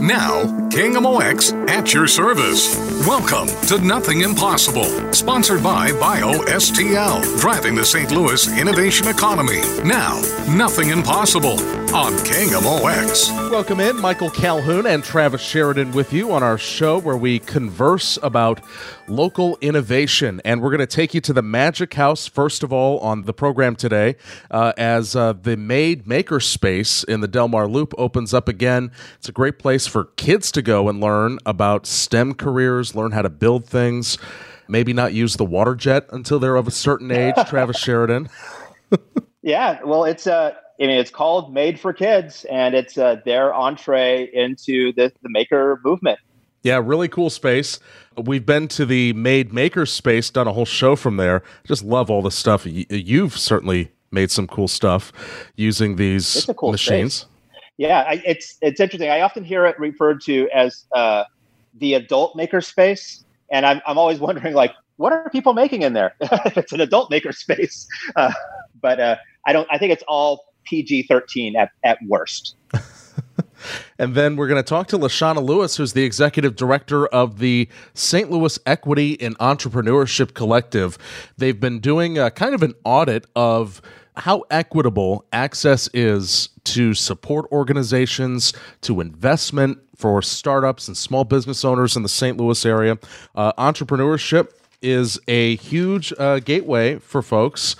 Now, KMOX at your service. Welcome to Nothing Impossible, sponsored by BioSTL, driving the St. Louis innovation economy. Now, Nothing Impossible on KMOX. Welcome in, Michael Calhoun and Travis Sheridan with you on our show where we converse about local innovation. And we're going to take you to the Magic House, first of all, on the program today, uh, as uh, the Made Maker Space in the Delmar Loop opens up again. It's a great place for kids to go and learn about STEM careers, learn how to build things, maybe not use the water jet until they're of a certain age. Travis Sheridan. yeah, well, it's uh, I mean, it's called Made for Kids, and it's uh, their entree into the, the maker movement. Yeah, really cool space. We've been to the Made Maker space, done a whole show from there. Just love all the stuff. You've certainly made some cool stuff using these cool machines. Space. Yeah, I, it's it's interesting. I often hear it referred to as uh, the adult maker space, and I'm I'm always wondering like, what are people making in there? it's an adult maker space, uh, but uh, I don't. I think it's all PG 13 at, at worst. and then we're going to talk to Lashana Lewis, who's the executive director of the St. Louis Equity and Entrepreneurship Collective. They've been doing a kind of an audit of how equitable access is to support organizations, to investment for startups and small business owners in the St. Louis area. Uh, entrepreneurship is a huge uh, gateway for folks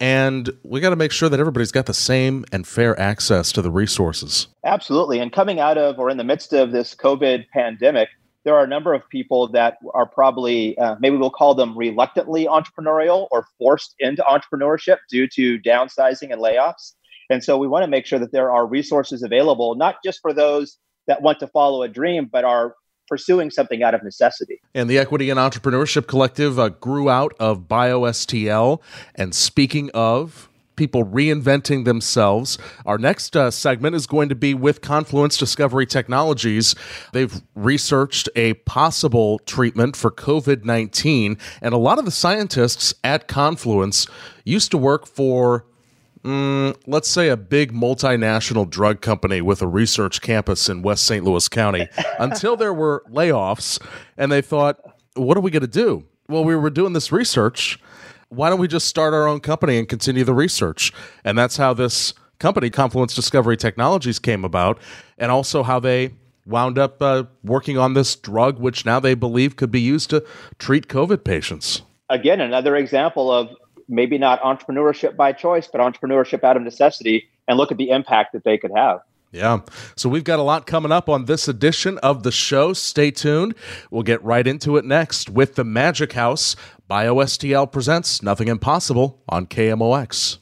and we got to make sure that everybody's got the same and fair access to the resources. Absolutely. And coming out of or in the midst of this COVID pandemic, there are a number of people that are probably, uh, maybe we'll call them reluctantly entrepreneurial or forced into entrepreneurship due to downsizing and layoffs. And so we want to make sure that there are resources available, not just for those that want to follow a dream, but are pursuing something out of necessity. And the Equity and Entrepreneurship Collective uh, grew out of BioSTL. And speaking of people reinventing themselves. Our next uh, segment is going to be with Confluence Discovery Technologies. They've researched a possible treatment for COVID 19, and a lot of the scientists at Confluence used to work for mm, let's say a big multinational drug company with a research campus in West St. Louis County until there were layoffs and they thought, what are we going to do? Well, we were doing this research. Why don't we just start our own company and continue the research? And that's how this company, Confluence Discovery Technologies, came about, and also how they wound up uh, working on this drug, which now they believe could be used to treat COVID patients. Again, another example of maybe not entrepreneurship by choice, but entrepreneurship out of necessity, and look at the impact that they could have. Yeah. So we've got a lot coming up on this edition of the show. Stay tuned. We'll get right into it next with the Magic House. BioSTL presents Nothing Impossible on KMOX.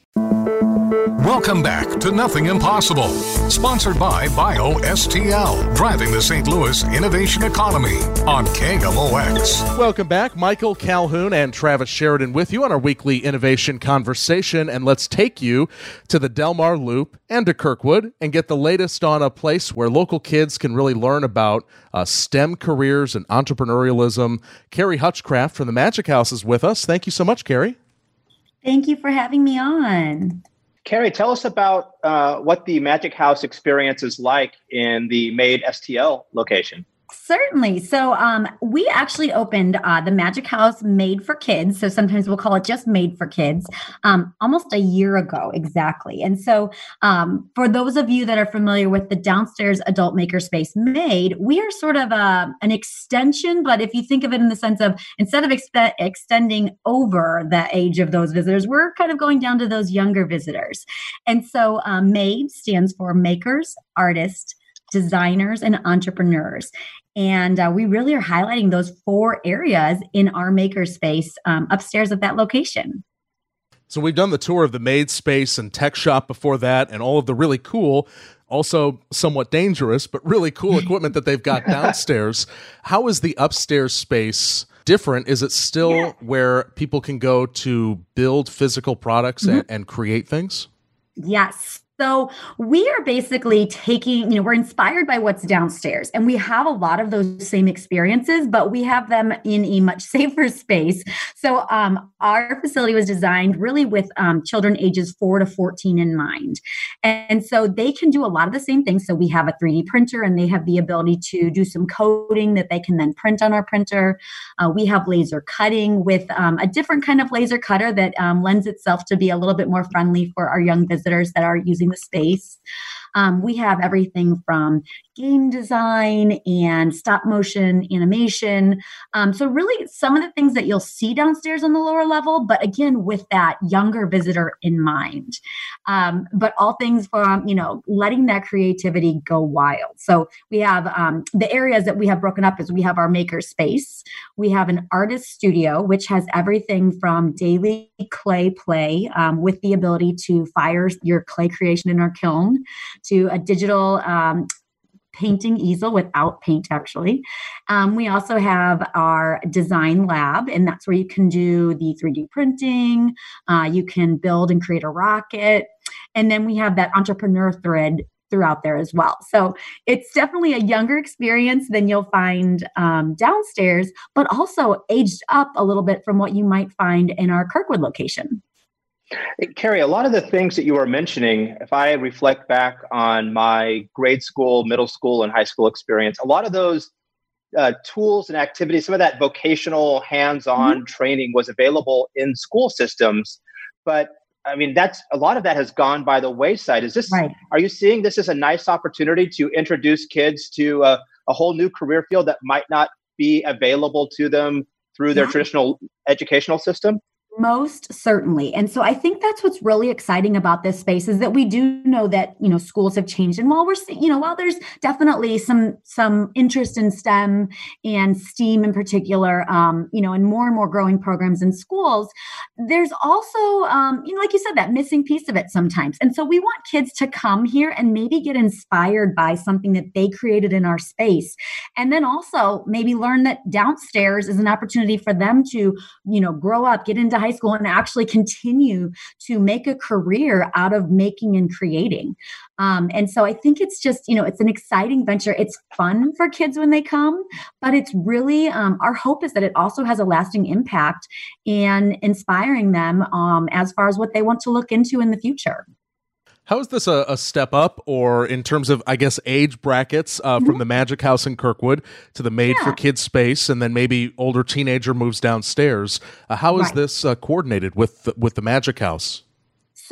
Welcome back to Nothing Impossible, sponsored by BioSTL, driving the St. Louis innovation economy on KMOX. Welcome back. Michael Calhoun and Travis Sheridan with you on our weekly innovation conversation. And let's take you to the Delmar Loop and to Kirkwood and get the latest on a place where local kids can really learn about uh, STEM careers and entrepreneurialism. Carrie Hutchcraft from the Magic House is with us. Thank you so much, Carrie. Thank you for having me on. Carrie, tell us about uh, what the Magic House experience is like in the Made STL location. Certainly. So um, we actually opened uh, the Magic House Made for Kids. So sometimes we'll call it just Made for Kids um, almost a year ago, exactly. And so um, for those of you that are familiar with the downstairs adult makerspace Made, we are sort of a, uh, an extension. But if you think of it in the sense of instead of expe- extending over the age of those visitors, we're kind of going down to those younger visitors. And so um, Made stands for makers, artists, designers and entrepreneurs. And uh, we really are highlighting those four areas in our makerspace um, upstairs at that location. So we've done the tour of the Made Space and Tech Shop before that, and all of the really cool, also somewhat dangerous, but really cool equipment that they've got downstairs. How is the upstairs space different? Is it still yeah. where people can go to build physical products mm-hmm. and, and create things? Yes. So we are basically taking, you know, we're inspired by what's downstairs and we have a lot of those same experiences, but we have them in a much safer space. So um, our facility was designed really with um, children ages four to 14 in mind. And so they can do a lot of the same things. So we have a 3D printer and they have the ability to do some coding that they can then print on our printer. Uh, we have laser cutting with um, a different kind of laser cutter that um, lends itself to be a little bit more friendly for our young visitors that are using the space. Um, we have everything from game design and stop motion animation. Um, so, really, some of the things that you'll see downstairs on the lower level, but again, with that younger visitor in mind. Um, but all things from, you know, letting that creativity go wild. So, we have um, the areas that we have broken up is we have our maker space, we have an artist studio, which has everything from daily clay play um, with the ability to fire your clay creation in our kiln to a digital um, painting easel without paint actually. Um, we also have our design lab and that's where you can do the 3d printing. Uh, you can build and create a rocket. And then we have that entrepreneur thread throughout there as well. So it's definitely a younger experience than you'll find um, downstairs but also aged up a little bit from what you might find in our kirkwood location Carrie, a lot of the things that you were mentioning, if I reflect back on my grade school, middle school, and high school experience, a lot of those uh, tools and activities, some of that vocational hands on mm-hmm. training was available in school systems. But I mean, that's a lot of that has gone by the wayside. Is this, right. are you seeing this as a nice opportunity to introduce kids to a, a whole new career field that might not be available to them through their yeah. traditional educational system? Most certainly. And so I think that's what's really exciting about this space is that we do know that, you know, schools have changed. And while we're, you know, while there's definitely some, some interest in STEM and STEAM in particular, um, you know, and more and more growing programs in schools, there's also, um, you know, like you said, that missing piece of it sometimes. And so we want kids to come here and maybe get inspired by something that they created in our space. And then also maybe learn that downstairs is an opportunity for them to, you know, grow up, get into high school and actually continue to make a career out of making and creating. Um, and so I think it's just, you know, it's an exciting venture. It's fun for kids when they come, but it's really um, our hope is that it also has a lasting impact in inspiring them um, as far as what they want to look into in the future. How is this a, a, step up, or in terms of, I guess, age brackets uh, mm-hmm. from the Magic House in Kirkwood to the Made yeah. for Kids space, and then maybe older teenager moves downstairs? Uh, how is right. this uh, coordinated with the, with the Magic House?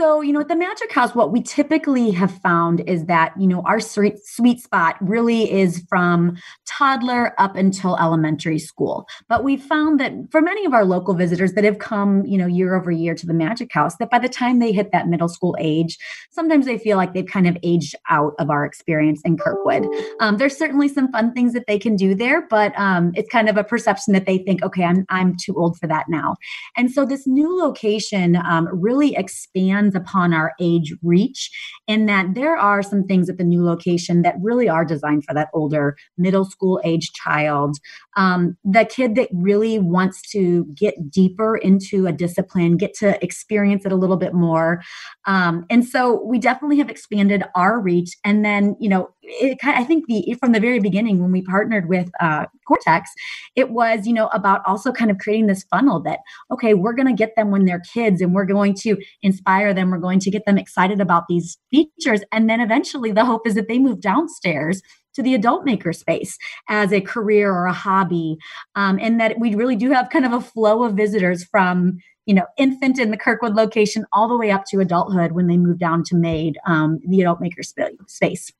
So, you know, at the Magic House, what we typically have found is that, you know, our sweet, spot really is from toddler up until elementary school. But we found that for many of our local visitors that have come, you know, year over year to the Magic House, that by the time they hit that middle school age, sometimes they feel like they've kind of aged out of our experience in Kirkwood. Um, there's certainly some fun things that they can do there, but um, it's kind of a perception that they think, okay, I'm, I'm too old for that now. And so this new location um, really expands depends upon our age reach, in that there are some things at the new location that really are designed for that older middle school age child. Um, the kid that really wants to get deeper into a discipline, get to experience it a little bit more. Um, and so we definitely have expanded our reach. And then, you know, it, I think the from the very beginning when we partnered with uh, Cortex, it was you know about also kind of creating this funnel that okay, we're going to get them when they're kids, and we're going to inspire them. We're going to get them excited about these features, and then eventually the hope is that they move downstairs to the adult maker space as a career or a hobby. Um, and that we really do have kind of a flow of visitors from you know, infant in the Kirkwood location all the way up to adulthood when they move down to Made, um, the adult maker sp- space.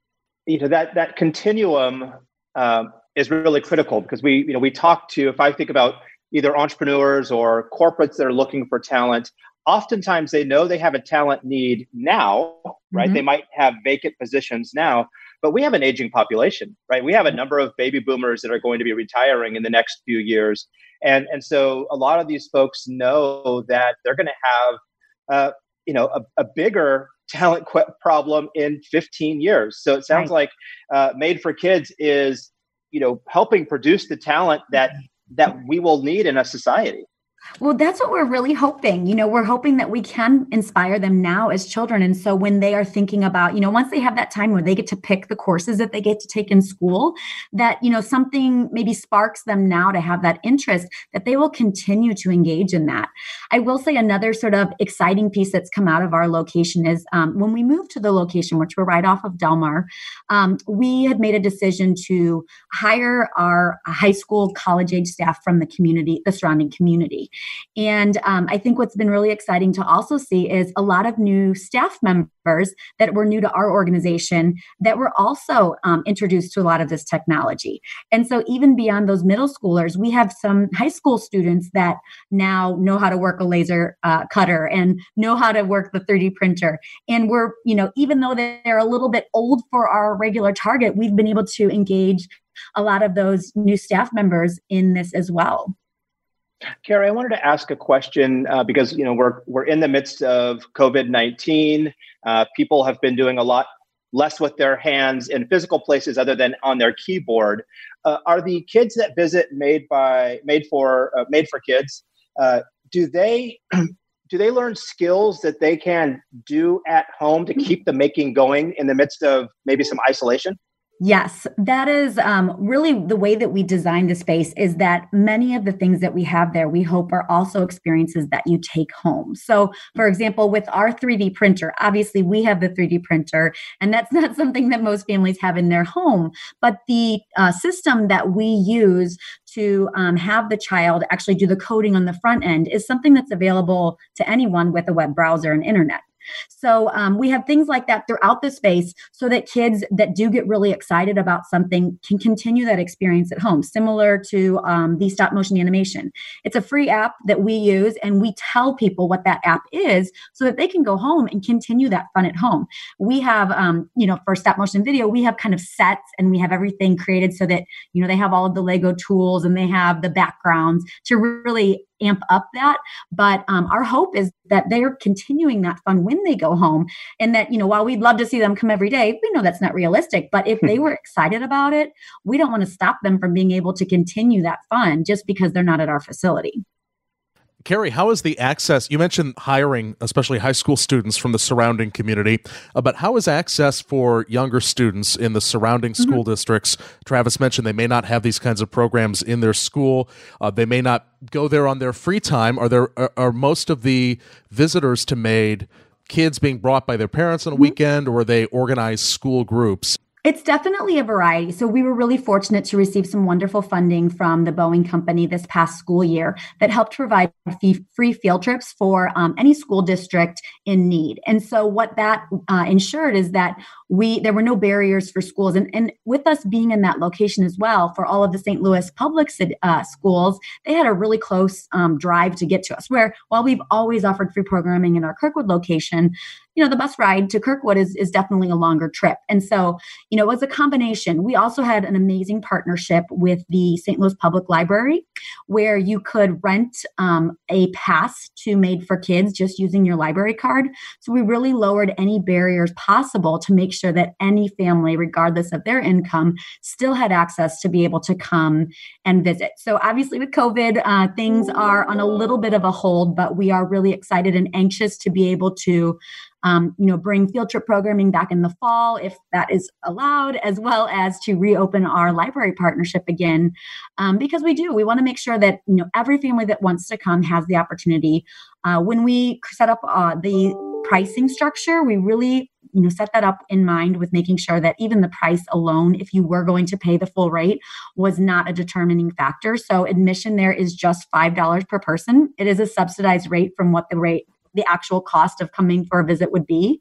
You know that that continuum uh, is really critical because we you know we talk to if I think about either entrepreneurs or corporates that are looking for talent, oftentimes they know they have a talent need now, right? Mm-hmm. They might have vacant positions now, but we have an aging population, right? We have a number of baby boomers that are going to be retiring in the next few years. And, and so a lot of these folks know that they're going to have, uh, you know, a, a bigger talent qu- problem in 15 years. So it sounds right. like uh, Made for Kids is, you know, helping produce the talent that that we will need in a society. Well, that's what we're really hoping. You know, we're hoping that we can inspire them now as children. And so when they are thinking about, you know, once they have that time where they get to pick the courses that they get to take in school, that, you know, something maybe sparks them now to have that interest, that they will continue to engage in that. I will say another sort of exciting piece that's come out of our location is um, when we moved to the location, which we're right off of Delmar, um, we had made a decision to hire our high school college age staff from the community, the surrounding community. And um, I think what's been really exciting to also see is a lot of new staff members that were new to our organization that were also um, introduced to a lot of this technology. And so, even beyond those middle schoolers, we have some high school students that now know how to work a laser uh, cutter and know how to work the 3D printer. And we're, you know, even though they're a little bit old for our regular target, we've been able to engage a lot of those new staff members in this as well. Carrie, I wanted to ask a question uh, because you know we're we're in the midst of COVID nineteen. Uh, people have been doing a lot less with their hands in physical places other than on their keyboard. Uh, are the kids that visit made by made for uh, made for kids? Uh, do they do they learn skills that they can do at home to keep the making going in the midst of maybe some isolation? Yes, that is um, really the way that we design the space is that many of the things that we have there, we hope are also experiences that you take home. So, for example, with our 3D printer, obviously we have the 3D printer, and that's not something that most families have in their home. But the uh, system that we use to um, have the child actually do the coding on the front end is something that's available to anyone with a web browser and internet. So um, we have things like that throughout the space so that kids that do get really excited about something can continue that experience at home, similar to um, the stop motion animation. It's a free app that we use and we tell people what that app is so that they can go home and continue that fun at home. We have, um, you know, for stop motion video, we have kind of sets and we have everything created so that, you know, they have all of the Lego tools and they have the backgrounds to really amp up that. But um, our hope is that they're continuing that fun when they go home. And that, you know, while we'd love to see them come every day, we know that's not realistic. But if they were excited about it, we don't want to stop them from being able to continue that fun just because they're not at our facility. Carrie, how is the access? You mentioned hiring, especially high school students from the surrounding community, uh, but how is access for younger students in the surrounding mm-hmm. school districts? Travis mentioned they may not have these kinds of programs in their school. Uh, they may not go there on their free time. Are there are, are most of the visitors to Made kids being brought by their parents on a mm-hmm. weekend, or are they organized school groups? It's definitely a variety. So we were really fortunate to receive some wonderful funding from the Boeing Company this past school year that helped provide free field trips for um, any school district in need. And so what that uh, ensured is that we there were no barriers for schools, and, and with us being in that location as well for all of the St. Louis public uh, schools, they had a really close um, drive to get to us. Where while we've always offered free programming in our Kirkwood location, you know, the bus ride to Kirkwood is, is definitely a longer trip. And so, you know, it was a combination. We also had an amazing partnership with the St. Louis Public Library where you could rent um, a pass to Made for Kids just using your library card. So we really lowered any barriers possible to make sure that any family, regardless of their income, still had access to be able to come and visit. So obviously with COVID, uh, things are on a little bit of a hold, but we are really excited and anxious to be able to um, you know, bring field trip programming back in the fall if that is allowed, as well as to reopen our library partnership again, um, because we do. We want to make sure that you know every family that wants to come has the opportunity. Uh, when we set up uh, the pricing structure, we really you know set that up in mind with making sure that even the price alone if you were going to pay the full rate was not a determining factor so admission there is just $5 per person it is a subsidized rate from what the rate the actual cost of coming for a visit would be.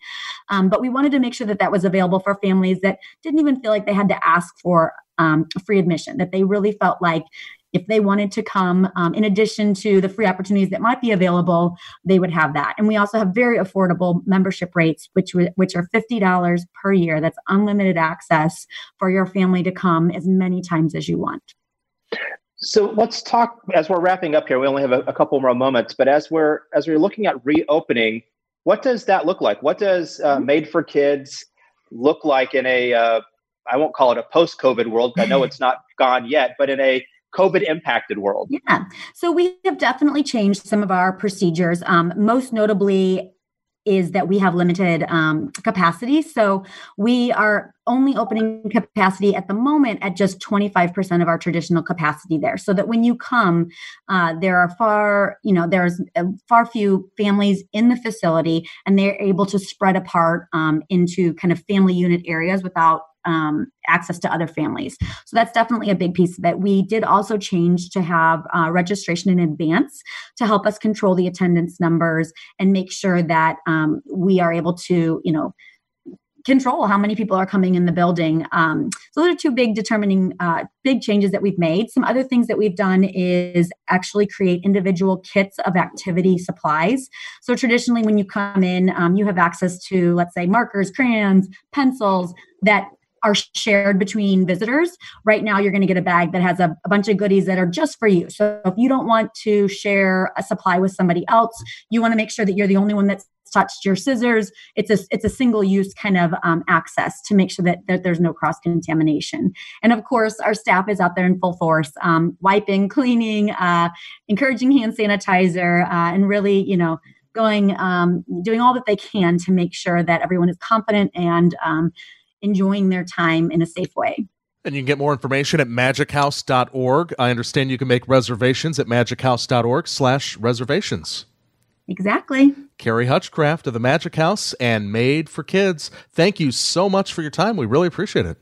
Um, but we wanted to make sure that that was available for families that didn't even feel like they had to ask for um, free admission, that they really felt like if they wanted to come, um, in addition to the free opportunities that might be available, they would have that. And we also have very affordable membership rates, which which are fifty dollars per year. That's unlimited access for your family to come as many times as you want. So let's talk as we're wrapping up here. We only have a, a couple more moments, but as we're as we're looking at reopening, what does that look like? What does uh, mm-hmm. Made for Kids look like in a uh, I won't call it a post-COVID world. I know it's not gone yet, but in a COVID impacted world? Yeah. So we have definitely changed some of our procedures. Um, most notably, is that we have limited um, capacity. So we are only opening capacity at the moment at just 25% of our traditional capacity there. So that when you come, uh, there are far, you know, there's far few families in the facility and they're able to spread apart um, into kind of family unit areas without um, access to other families. So that's definitely a big piece of it. We did also change to have uh, registration in advance to help us control the attendance numbers and make sure that um, we are able to, you know, control how many people are coming in the building. Um, so those are two big determining uh, big changes that we've made. Some other things that we've done is actually create individual kits of activity supplies. So traditionally, when you come in, um, you have access to let's say markers, crayons, pencils that are shared between visitors. Right now, you're going to get a bag that has a, a, bunch of goodies that are just for you. So if you don't want to share a supply with somebody else, you want to make sure that you're the only one that's touched your scissors. It's a it's a single use kind of um, access to make sure that, that there's no cross contamination. And of course, our staff is out there in full force, um, wiping, cleaning, uh, encouraging hand sanitizer, uh, and really, you know going um, doing all that they can to make sure that everyone is confident and um, enjoying their time in a safe way. And you can get more information at magichouse.org. I understand you can make reservations at magichouse.org slash reservations. Exactly. Carrie Hutchcraft of the Magic House and Made for Kids. Thank you so much for your time. We really appreciate it.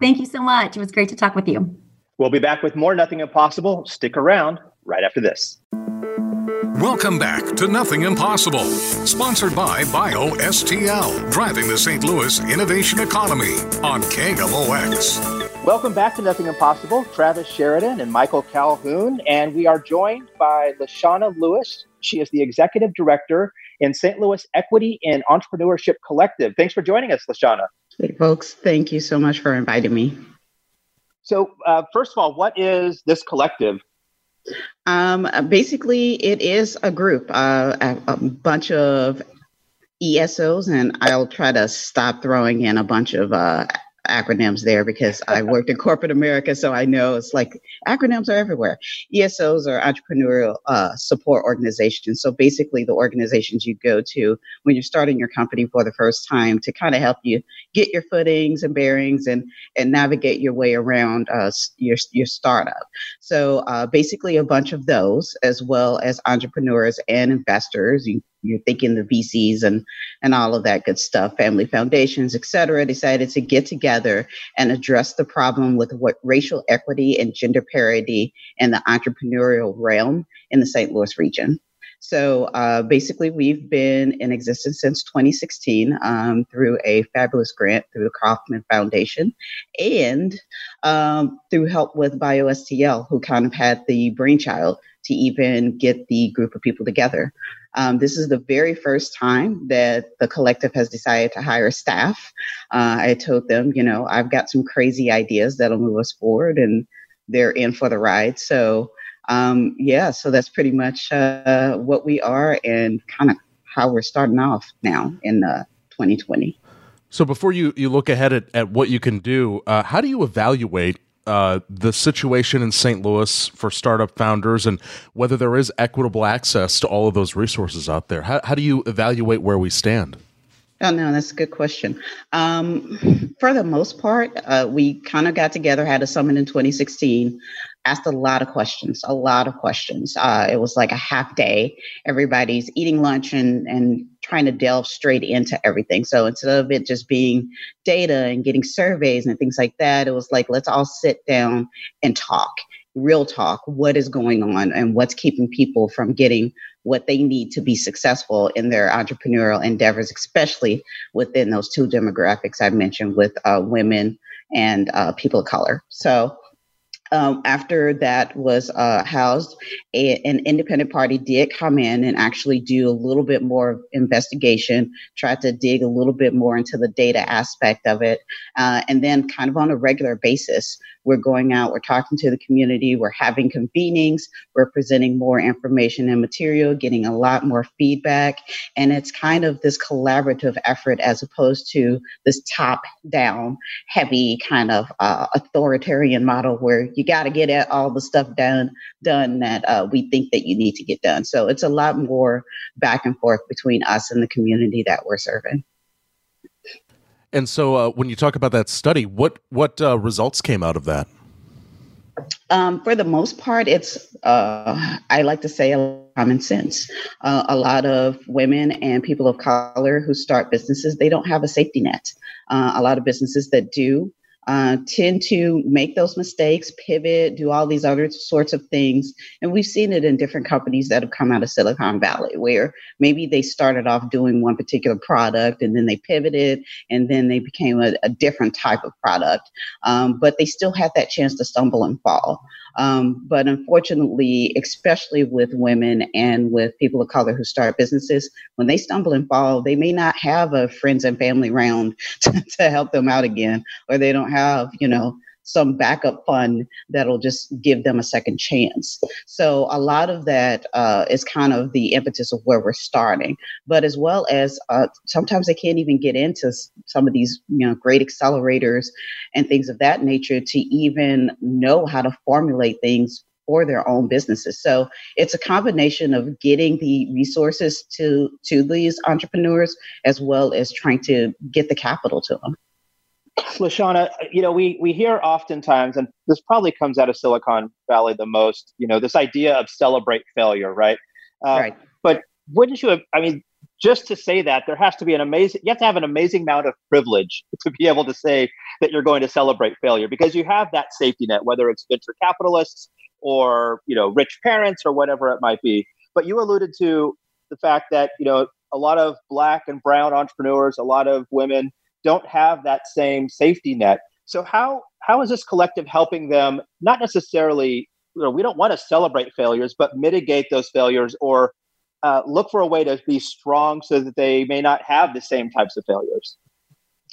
Thank you so much. It was great to talk with you. We'll be back with more Nothing Impossible. Stick around right after this. Welcome back to Nothing Impossible, sponsored by BioSTL, driving the St. Louis innovation economy on KMOX. Welcome back to Nothing Impossible. Travis Sheridan and Michael Calhoun, and we are joined by Lashana Lewis. She is the executive director in St. Louis Equity and Entrepreneurship Collective. Thanks for joining us, Lashana. Hey, folks. Thank you so much for inviting me. So, uh, first of all, what is this collective? Um, basically, it is a group, uh, a, a, bunch of ESOs, and I'll try to stop throwing in a bunch of uh, acronyms there because I worked in corporate America, so I know it's like acronyms are everywhere. ESOs are entrepreneurial uh, support organizations. So basically, the organizations you go to when you're starting your company for the first time to kind of help you get your footings and bearings and and navigate your way around uh, your your startup. So uh, basically, a bunch of those, as well as entrepreneurs and investors. You you're thinking the VCs and and all of that good stuff, family foundations, et cetera, decided to get together and address the problem with what racial equity and gender parity in the entrepreneurial realm in the St. Louis region. So uh, basically, we've been in existence since 2016 um, through a fabulous grant through the Kauffman Foundation and um, through help with BioSTL, who kind of had the brainchild to even get the group of people together. Um, this is the very first time that the collective has decided to hire staff. Uh, I told them, you know, I've got some crazy ideas that'll move us forward, and they're in for the ride. So, um, yeah, so that's pretty much uh, what we are and kind of how we're starting off now in uh, 2020. So before you, you look ahead at, at what you can do, uh, how do you evaluate uh, the situation in St. Louis for startup founders and whether there is equitable access to all of those resources out there. How, how do you evaluate where we stand? Oh, no, that's a good question. Um, for the most part, uh, we kind of got together, had a summit in 2016, asked a lot of questions, a lot of questions. Uh, it was like a half day. Everybody's eating lunch and, and trying to delve straight into everything. So instead of it just being data and getting surveys and things like that, it was like, let's all sit down and talk real talk what is going on and what's keeping people from getting what they need to be successful in their entrepreneurial endeavors especially within those two demographics I've mentioned with uh, women and uh, people of color so um, after that was uh, housed, a, an independent party did come in and actually do a little bit more investigation, tried to dig a little bit more into the data aspect of it, uh, and then kind of on a regular basis, we're going out, we're talking to the community, we're having convenings, we're presenting more information and material, getting a lot more feedback. And it's kind of this collaborative effort as opposed to this top down, heavy kind of uh, authoritarian model where you got to get all the stuff done, done that uh, we think that you need to get done. So it's a lot more back and forth between us and the community that we're serving. And so, uh, when you talk about that study, what what uh, results came out of that? Um, for the most part, it's uh, I like to say common sense. Uh, a lot of women and people of color who start businesses, they don't have a safety net. Uh, a lot of businesses that do uh, tend to make those mistakes, pivot, do all these other sorts of things. And we've seen it in different companies that have come out of Silicon Valley, where maybe they started off doing one particular product and then they pivoted and then they became a, a different type of product. Um, but they still had that chance to stumble and fall. Um, but unfortunately, especially with women and with people of color who start businesses, when they stumble and fall, they may not have a friends and family round to, to help them out again, or they don't have, you know, some backup fund that'll just give them a second chance. So a lot of that uh, is kind of the impetus of where we're starting. But as well as uh, sometimes they can't even get into some of these you know great accelerators and things of that nature to even know how to formulate things for their own businesses. So it's a combination of getting the resources to to these entrepreneurs as well as trying to get the capital to them. Lashana, you know, we we hear oftentimes, and this probably comes out of Silicon Valley the most. You know, this idea of celebrate failure, right? Uh, right. But wouldn't you have? I mean, just to say that, there has to be an amazing. You have to have an amazing amount of privilege to be able to say that you're going to celebrate failure because you have that safety net, whether it's venture capitalists or you know rich parents or whatever it might be. But you alluded to the fact that you know a lot of black and brown entrepreneurs, a lot of women don't have that same safety net. So how how is this collective helping them not necessarily you know, we don't want to celebrate failures, but mitigate those failures or uh, look for a way to be strong so that they may not have the same types of failures.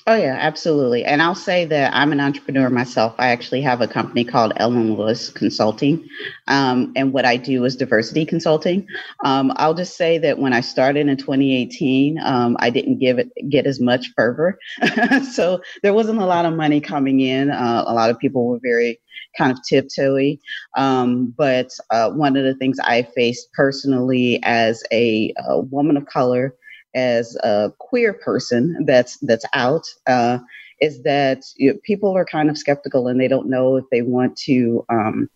Oh yeah, absolutely. And I'll say that I'm an entrepreneur myself. I actually have a company called Ellen Lewis Consulting, um, and what I do is diversity consulting. Um, I'll just say that when I started in 2018, um, I didn't give it get as much fervor, so there wasn't a lot of money coming in. Uh, a lot of people were very kind of tiptoey. Um, but uh, one of the things I faced personally as a, a woman of color as a queer person that's that's out uh, is that you know, people are kind of skeptical and they don't know if they want to um,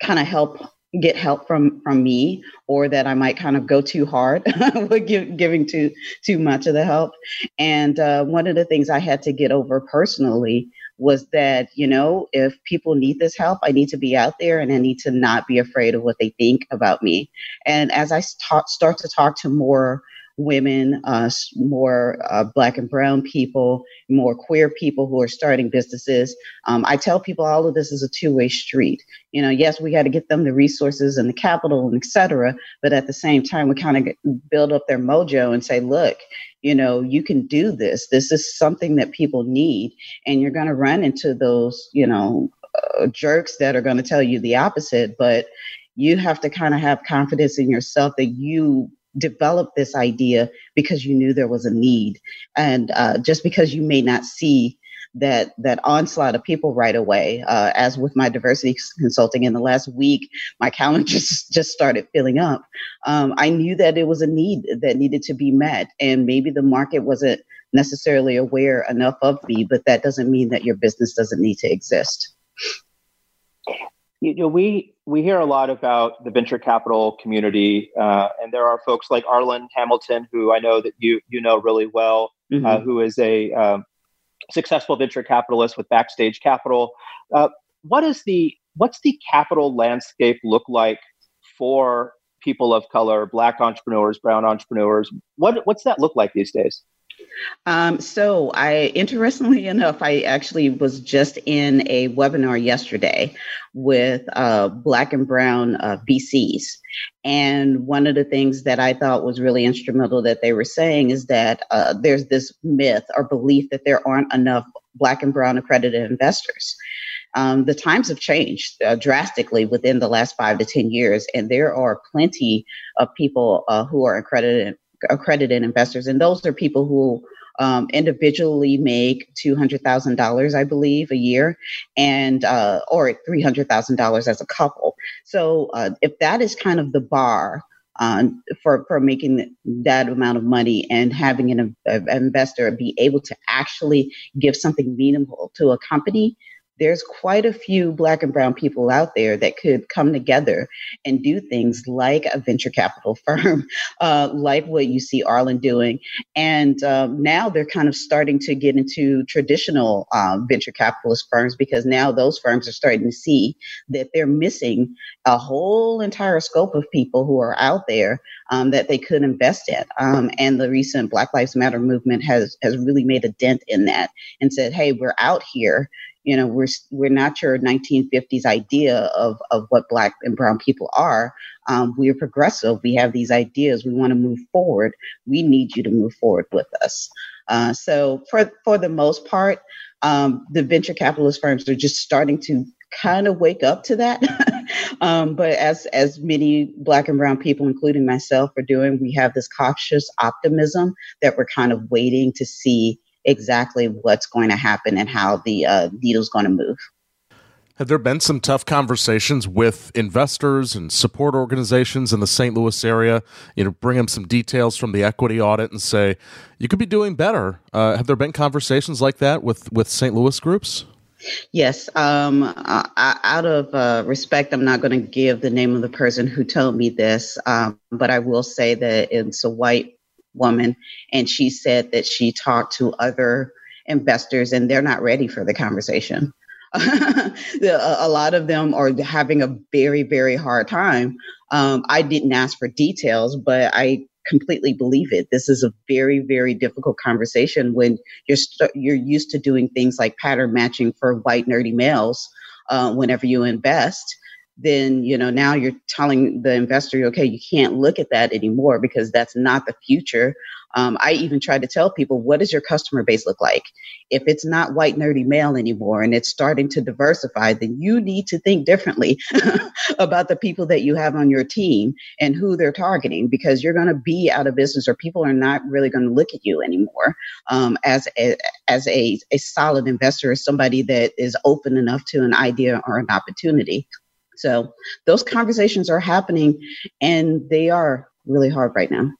kind of help get help from from me or that I might kind of go too hard with give, giving too too much of the help. And uh, one of the things I had to get over personally was that you know if people need this help, I need to be out there and I need to not be afraid of what they think about me. And as I start start to talk to more women, uh, more uh, black and brown people, more queer people who are starting businesses. Um, I tell people all of this is a two way street. You know, yes, we got to get them the resources and the capital and et cetera, but at the same time, we kind of build up their mojo and say, look, you know, you can do this. This is something that people need. And you're going to run into those, you know, uh, jerks that are going to tell you the opposite, but you have to kind of have confidence in yourself that you developed this idea because you knew there was a need. And uh, just because you may not see that that onslaught of people right away uh, as with my diversity consulting in the last week my calendar just just started filling up um, i knew that it was a need that needed to be met. And maybe the market wasn't necessarily aware enough of me but that doesn't mean that your business doesn't need to exist. You know, we we hear a lot about the venture capital community, uh, and there are folks like Arlan Hamilton, who I know that you you know really well, mm-hmm. uh, who is a um, successful venture capitalist with Backstage Capital. Uh, what is the what's the capital landscape look like for people of color, Black entrepreneurs, Brown entrepreneurs? What what's that look like these days? Um, so I, interestingly enough, I actually was just in a webinar yesterday with uh, Black and Brown uh, VCs, and one of the things that I thought was really instrumental that they were saying is that uh, there's this myth or belief that there aren't enough Black and Brown accredited investors. Um, the times have changed uh, drastically within the last five to 10 years, and there are plenty of people uh, who are accredited accredited investors, and those are people who um, individually make two hundred thousand dollars, I believe, a year, and uh, or three hundred thousand dollars as a couple. So uh, if that is kind of the bar. Um, for for making that amount of money and having an, an investor be able to actually give something meaningful to a company, there's quite a few black and brown people out there that could come together and do things like a venture capital firm, uh, like what you see Arlan doing. And um, now they're kind of starting to get into traditional um, venture capitalist firms because now those firms are starting to see that they're missing a whole entire scope of people who are out there um, that they could invest in. Um, and the recent Black Lives Matter movement has has really made a dent in that and said, "Hey, we're out here you know we're we're not your 1950s idea of of what black and brown people are. Um, we are progressive. We have these ideas. We want to move forward. We need you to move forward with us. Uh, so for for the most part um, the venture capitalist firms are just starting to kind of wake up to that. Um, but as as many black and brown people including myself are doing we have this cautious optimism that we're kind of waiting to see exactly what's going to happen and how the uh, needle's going to move. Have there been some tough conversations with investors and support organizations in the St. Louis area? You know, bring them some details from the equity audit and say you could be doing better. Uh, have there been conversations like that with with St. Louis groups? Yes. Um, uh, out of uh, respect, I'm not going to give the name of the person who told me this, um, but I will say that it's a white woman, and she said that she talked to other investors and they're not ready for the conversation. a lot of them are having a very, very hard time. Um, I didn't ask for details, but I completely believe it. This is a very, very difficult conversation when you're st- you're used to doing things like pattern matching for white nerdy males uh, whenever you invest, then you know now you're telling the investor okay you can't look at that anymore because that's not the future. Um, i even try to tell people what does your customer base look like? If it's not white nerdy male anymore and it's starting to diversify then you need to think differently about the people that you have on your team and who they're targeting because you're going to be out of business or people are not really going to look at you anymore um, as a, as a, a solid investor as somebody that is open enough to an idea or an opportunity so those conversations are happening and they are really hard right now.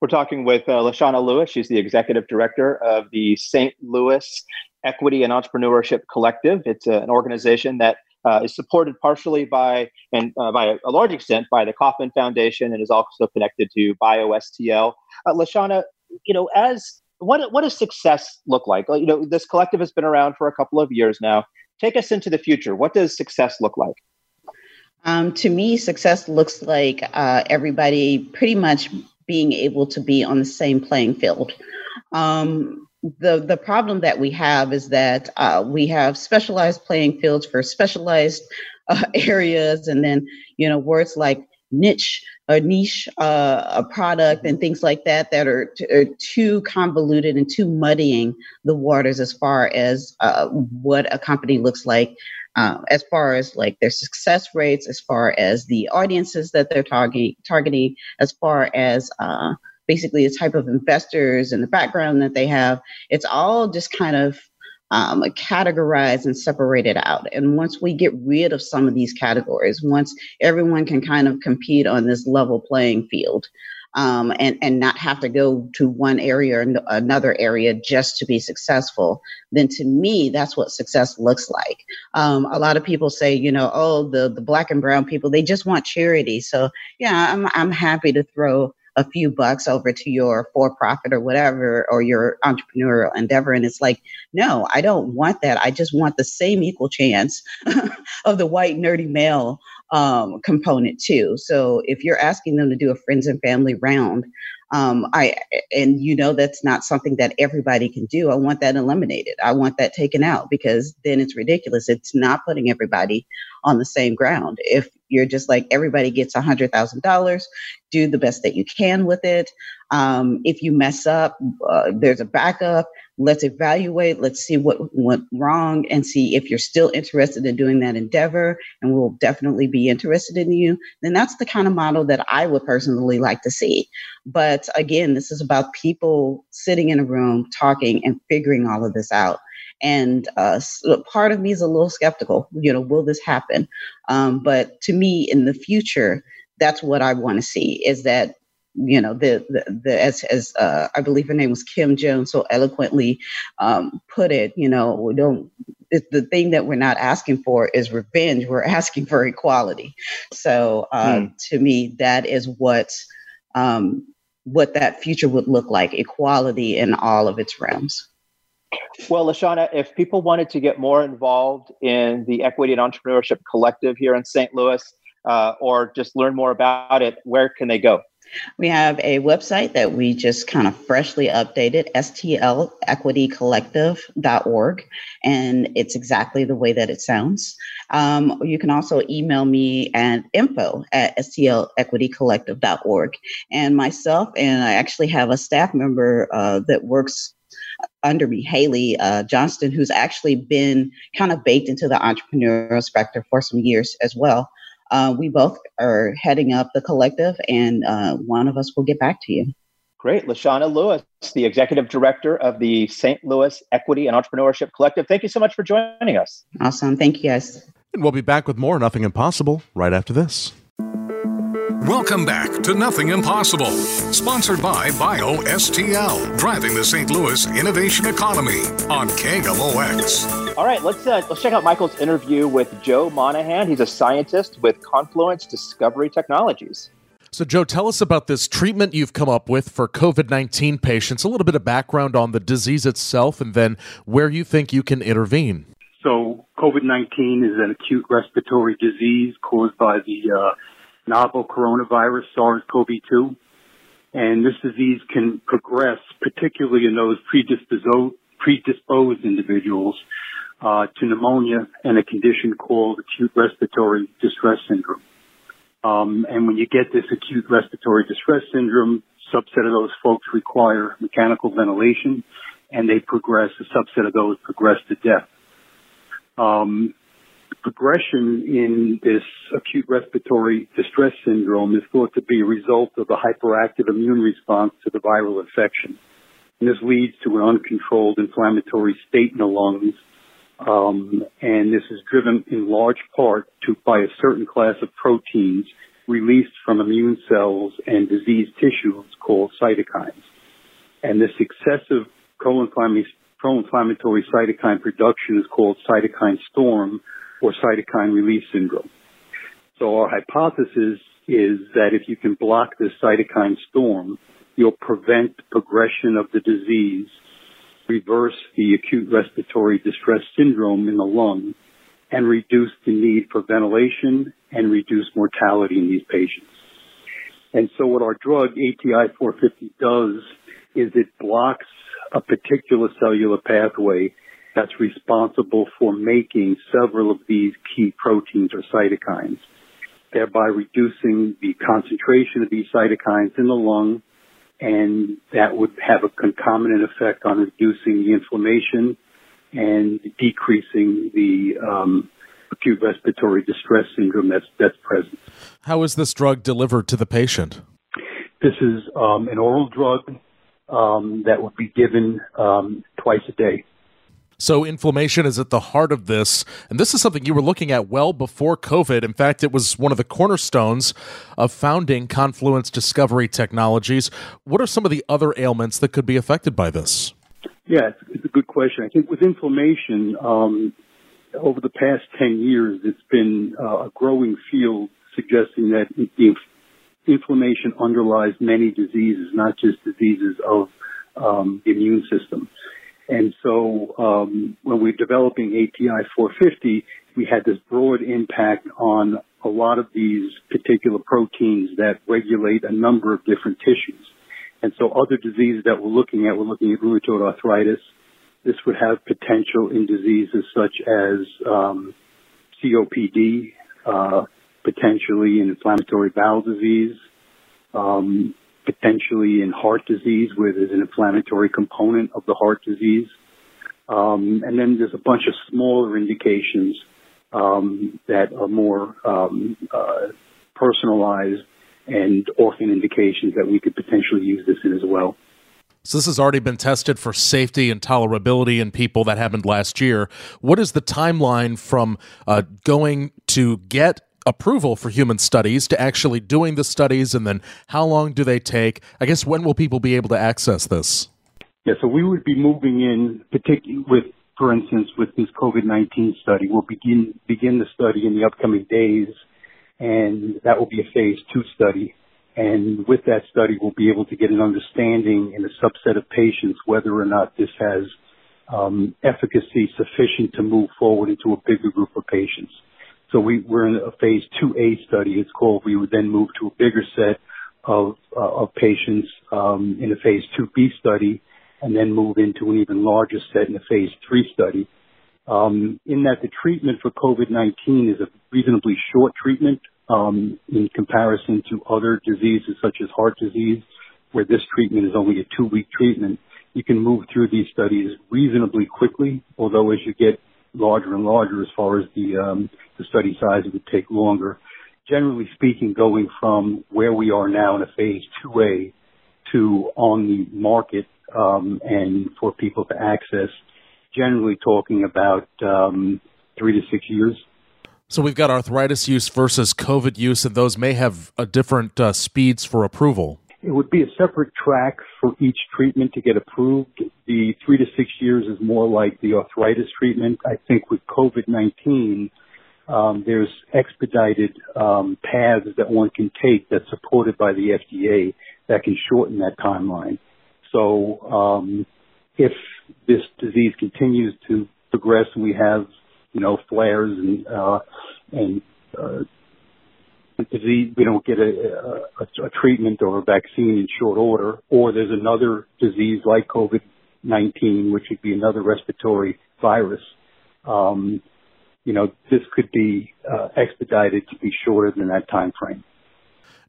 We're talking with uh, Lashana Lewis. She's the executive director of the St. Louis Equity and Entrepreneurship Collective. It's uh, an organization that uh, is supported partially by and uh, by a, a, large extent by the Kauffman Foundation and is also connected to BioSTL. Uh, Lashana, you know, as what what does success look like? You know, this collective has been around for a couple of years now take us into the future. What does success look like? Um, to me, success looks like uh, everybody pretty much being able to be on the same playing field. Um, the the problem that we have is that uh, we have specialized playing fields for specialized uh, areas, and then you know words like niche a niche uh, a product and things like that that are, t- are, too convoluted and too muddying the waters as far as uh, what a company looks like uh, as far as like their success rates as far as the audiences that they're targeting targeting as far as uh, basically the type of investors and the background that they have. It's all just kind of um, categorized and separated out. And once we get rid of some of these categories, once everyone can kind of compete on this level playing field, um, and and not have to go to one area or another area just to be successful, then to me that's what success looks like. Um, a lot of people say, you know, oh the the black and brown people they just want charity. So yeah, I'm I'm happy to throw a few bucks over to your for profit or whatever or your entrepreneurial endeavor and it's like no i don't want that i just want the same equal chance of the white nerdy male um, component too. So if you're asking them to do a friends and family round, um, I and you know that's not something that everybody can do. I want that eliminated. I want that taken out because then it's ridiculous. It's not putting everybody on the same ground. If you're just like everybody gets a hundred thousand dollars, do the best that you can with it. Um, if you mess up, uh, there's a backup. Let's evaluate. Let's see what went wrong and see if you're still interested in doing that endeavor and we'll definitely be interested in you. Then that's the kind of model that i would personally like to see. But again this is about people sitting in a room talking and figuring all of this out and uh, part of me is a little skeptical you know will this happen um, but to me in the future that's what i want to see is that you know the the, the as as uh, I believe her name was Kim Jones so eloquently um, put it. You know, we don't. the thing that we're not asking for is revenge. We're asking for equality. So uh, hmm. to me, that is what um, what that future would look like: equality in all of its realms. Well, Lashana, if people wanted to get more involved in the Equity and Entrepreneurship Collective here in St. Louis, uh, or just learn more about it, where can they go? We have a website that we just kind of freshly updated, stlequitycollective.org, and it's exactly the way that it sounds. Um, you can also email me at info at stlequitycollective.org. And myself, and I actually have a staff member uh, that works under me, Haley uh, Johnston, who's actually been kind of baked into the entrepreneurial spectrum for some years as well. Uh, we both are heading up the collective, and uh, one of us will get back to you. Great. Lashana Lewis, the executive director of the St. Louis Equity and Entrepreneurship Collective. Thank you so much for joining us. Awesome. Thank you, guys. And we'll be back with more Nothing Impossible right after this. Welcome back to Nothing Impossible, sponsored by BioSTL, driving the St. Louis innovation economy on KMOX. All right, let's uh, let's check out Michael's interview with Joe Monahan. He's a scientist with Confluence Discovery Technologies. So, Joe, tell us about this treatment you've come up with for COVID 19 patients, a little bit of background on the disease itself, and then where you think you can intervene. So, COVID 19 is an acute respiratory disease caused by the uh, novel coronavirus, SARS-CoV-2. And this disease can progress, particularly in those predisposed, predisposed individuals, uh, to pneumonia and a condition called acute respiratory distress syndrome. Um, and when you get this acute respiratory distress syndrome, subset of those folks require mechanical ventilation, and they progress. A subset of those progress to death. Um, progression in this acute respiratory distress syndrome is thought to be a result of a hyperactive immune response to the viral infection. And this leads to an uncontrolled inflammatory state in the lungs. Um, and this is driven in large part to, by a certain class of proteins released from immune cells and diseased tissues called cytokines. And this excessive pro-inflammatory cytokine production is called cytokine storm, or cytokine release syndrome. So our hypothesis is that if you can block this cytokine storm, you'll prevent progression of the disease, reverse the acute respiratory distress syndrome in the lung, and reduce the need for ventilation and reduce mortality in these patients. And so what our drug ATI 450 does is it blocks a particular cellular pathway that's responsible for making several of these key proteins or cytokines, thereby reducing the concentration of these cytokines in the lung, and that would have a concomitant effect on reducing the inflammation and decreasing the um, acute respiratory distress syndrome that's that's present. How is this drug delivered to the patient? This is um, an oral drug um, that would be given um, twice a day. So, inflammation is at the heart of this. And this is something you were looking at well before COVID. In fact, it was one of the cornerstones of founding Confluence Discovery Technologies. What are some of the other ailments that could be affected by this? Yeah, it's, a good question. I think with inflammation, um, over the past 10 years, it's been uh, a growing field suggesting that the inflammation underlies many diseases, not just diseases of um, the immune system. And so um, when we're developing ATI 450, we had this broad impact on a lot of these particular proteins that regulate a number of different tissues. And so other diseases that we're looking at, we're looking at rheumatoid arthritis. This would have potential in diseases such as um, COPD, uh, potentially in inflammatory bowel disease, um, potentially in heart disease where there's an inflammatory component of the heart disease. Um, and then there's a bunch of smaller indications um, that are more um, uh, personalized and orphan indications that we could potentially use this in as well. So this has already been tested for safety and tolerability in people that happened last year. What is the timeline from uh, going to get approval for human studies to actually doing the studies and then how long do they take? I guess when will people be able to access this? Yeah so we would be moving in particularly with for instance with this covid-19 study. We'll begin begin the study in the upcoming days and that will be a phase two study. And with that study we'll be able to get an understanding in a subset of patients whether or not this has um, efficacy sufficient to move forward into a bigger group of patients so we, we're in a phase 2A study, it's called. We would then move to a bigger set of, uh, of patients um, in a phase 2B study and then move into an even larger set in a phase 3 study. Um, in that the treatment for COVID-19 is a reasonably short treatment um, in comparison to other diseases such as heart disease, where this treatment is only a two-week treatment. You can move through these studies reasonably quickly, although as you get larger and larger as far as the um, the study size, it would take longer. Generally speaking, going from where we are now in a phase 2A to on the market um, and for people to access, generally talking about um, three to six years. So we've got arthritis use versus COVID use, and those may have different uh, speeds for approval. It would be a separate track for each treatment to get approved. The three to six years is more like the arthritis treatment. I think with COVID-19, um, there's expedited um, paths that one can take that's supported by the FDA that can shorten that timeline. So um, if this disease continues to progress and we have, you know, flares and uh, and uh, disease, we don't get a, a, a treatment or a vaccine in short order, or there's another disease like COVID-19, which would be another respiratory virus. Um, you know, this could be uh, expedited to be shorter than that time frame.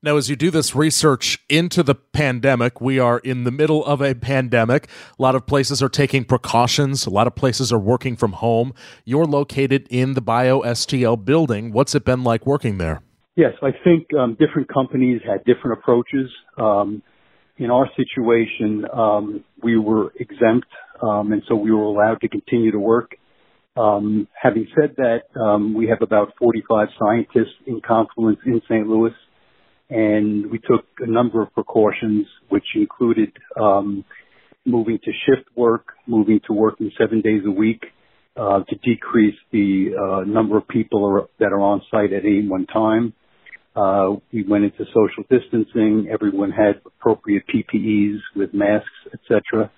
Now, as you do this research into the pandemic, we are in the middle of a pandemic. A lot of places are taking precautions. A lot of places are working from home. You're located in the BioSTL building. What's it been like working there? Yes, I think um, different companies had different approaches. Um, in our situation, um, we were exempt, um, and so we were allowed to continue to work. Um, having said that, um, we have about 45 scientists in Confluence in St. Louis, and we took a number of precautions, which included moving to shift work, moving to working seven days a week uh, to decrease the uh, number of people are, that are on site at any one time. Uh, we went into social distancing. Everyone had appropriate PPEs with masks, etc.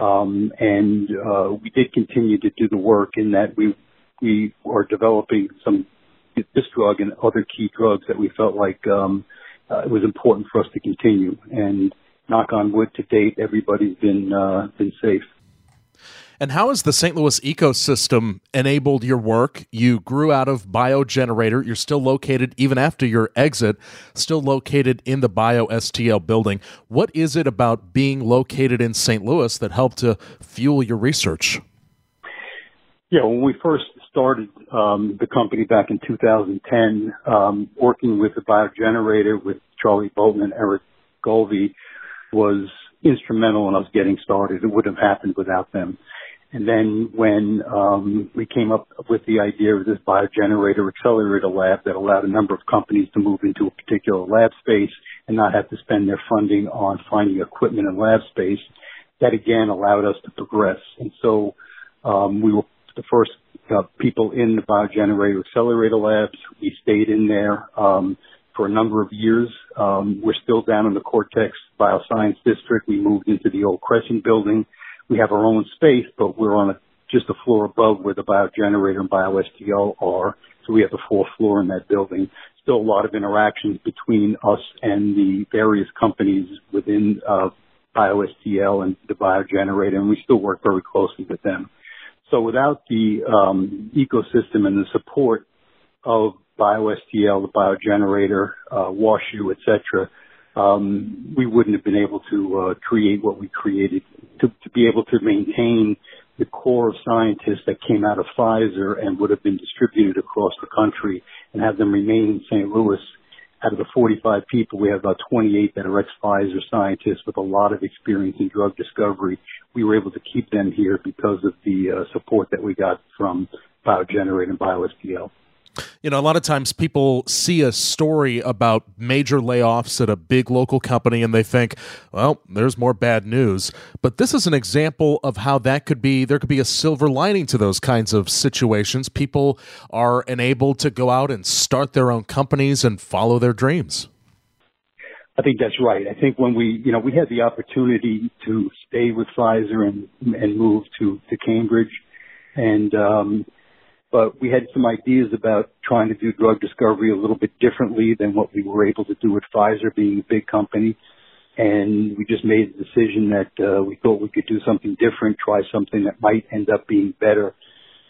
Um, and uh, we did continue to do the work in that we we are developing some this drug and other key drugs that we felt like um, uh, it was important for us to continue. And knock on wood, to date, everybody's been uh, been safe. And how has the St. Louis ecosystem enabled your work? You grew out of BioGenerator. You're still located, even after your exit, still located in the BioSTL building. What is it about being located in St. Louis that helped to fuel your research? Yeah, when we first started um, the company back in 2010, um, working with the BioGenerator with Charlie Bolton and Eric Gulve was instrumental in us getting started. It wouldn't have happened without them. And then when um, we came up with the idea of this biogenerator accelerator lab that allowed a number of companies to move into a particular lab space and not have to spend their funding on finding equipment and lab space, that again allowed us to progress. And so um, we were the first uh, people in the biogenerator accelerator labs. We stayed in there um, for a number of years. Um, we're still down in the Cortex Bioscience District. We moved into the old Crescent building. We have our own space, but we're on a, just a floor above where the biogenerator and BioSTL are. So we have the fourth floor in that building. Still a lot of interactions between us and the various companies within uh, BioSTL and the biogenerator, and we still work very closely with them. So without the um, ecosystem and the support of BioSTL, the biogenerator, uh, WashU, etc., um, we wouldn't have been able to uh, create what we created. To, to be able to maintain the core of scientists that came out of Pfizer and would have been distributed across the country and have them remain in St. Louis. Out of the 45 people, we have about 28 that are ex-Pfizer scientists with a lot of experience in drug discovery. We were able to keep them here because of the uh, support that we got from BioGenerate and BioSTL. You know, a lot of times people see a story about major layoffs at a big local company and they think, well, there's more bad news. But this is an example of how that could be, there could be a silver lining to those kinds of situations. People are enabled to go out and start their own companies and follow their dreams. I think that's right. I think when we, you know, we had the opportunity to stay with Pfizer and and move to to Cambridge, and um, but we had some ideas about trying to do drug discovery a little bit differently than what we were able to do with Pfizer being a big company. And we just made the decision that uh, we thought we could do something different, try something that might end up being better.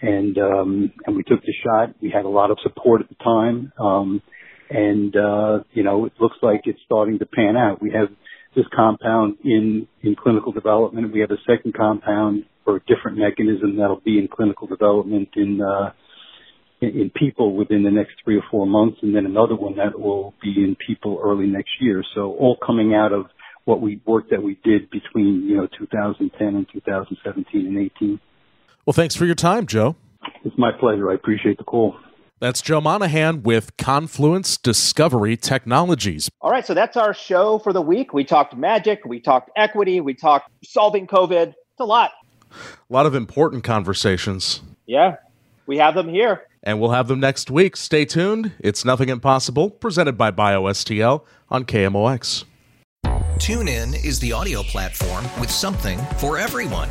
And um, and we took the shot. We had a lot of support at the time, um, and uh, you know it looks like it's starting to pan out. We have this compound in in clinical development. We have a second compound or a different mechanism that'll be in clinical development in, uh, in, in people within the next three or four months, and then another one that will be in people early next year. So all coming out of what we work that we did between you know 2010 and 2017 and 18. Well, thanks for your time, Joe. It's my pleasure. I appreciate the call. That's Joe Monahan with Confluence Discovery Technologies. All right, so that's our show for the week. We talked magic, we talked equity, we talked solving COVID. It's a lot. A lot of important conversations. Yeah, we have them here. And we'll have them next week. Stay tuned. It's Nothing Impossible, presented by BioSTL on KMOX. TuneIn is the audio platform with something for everyone.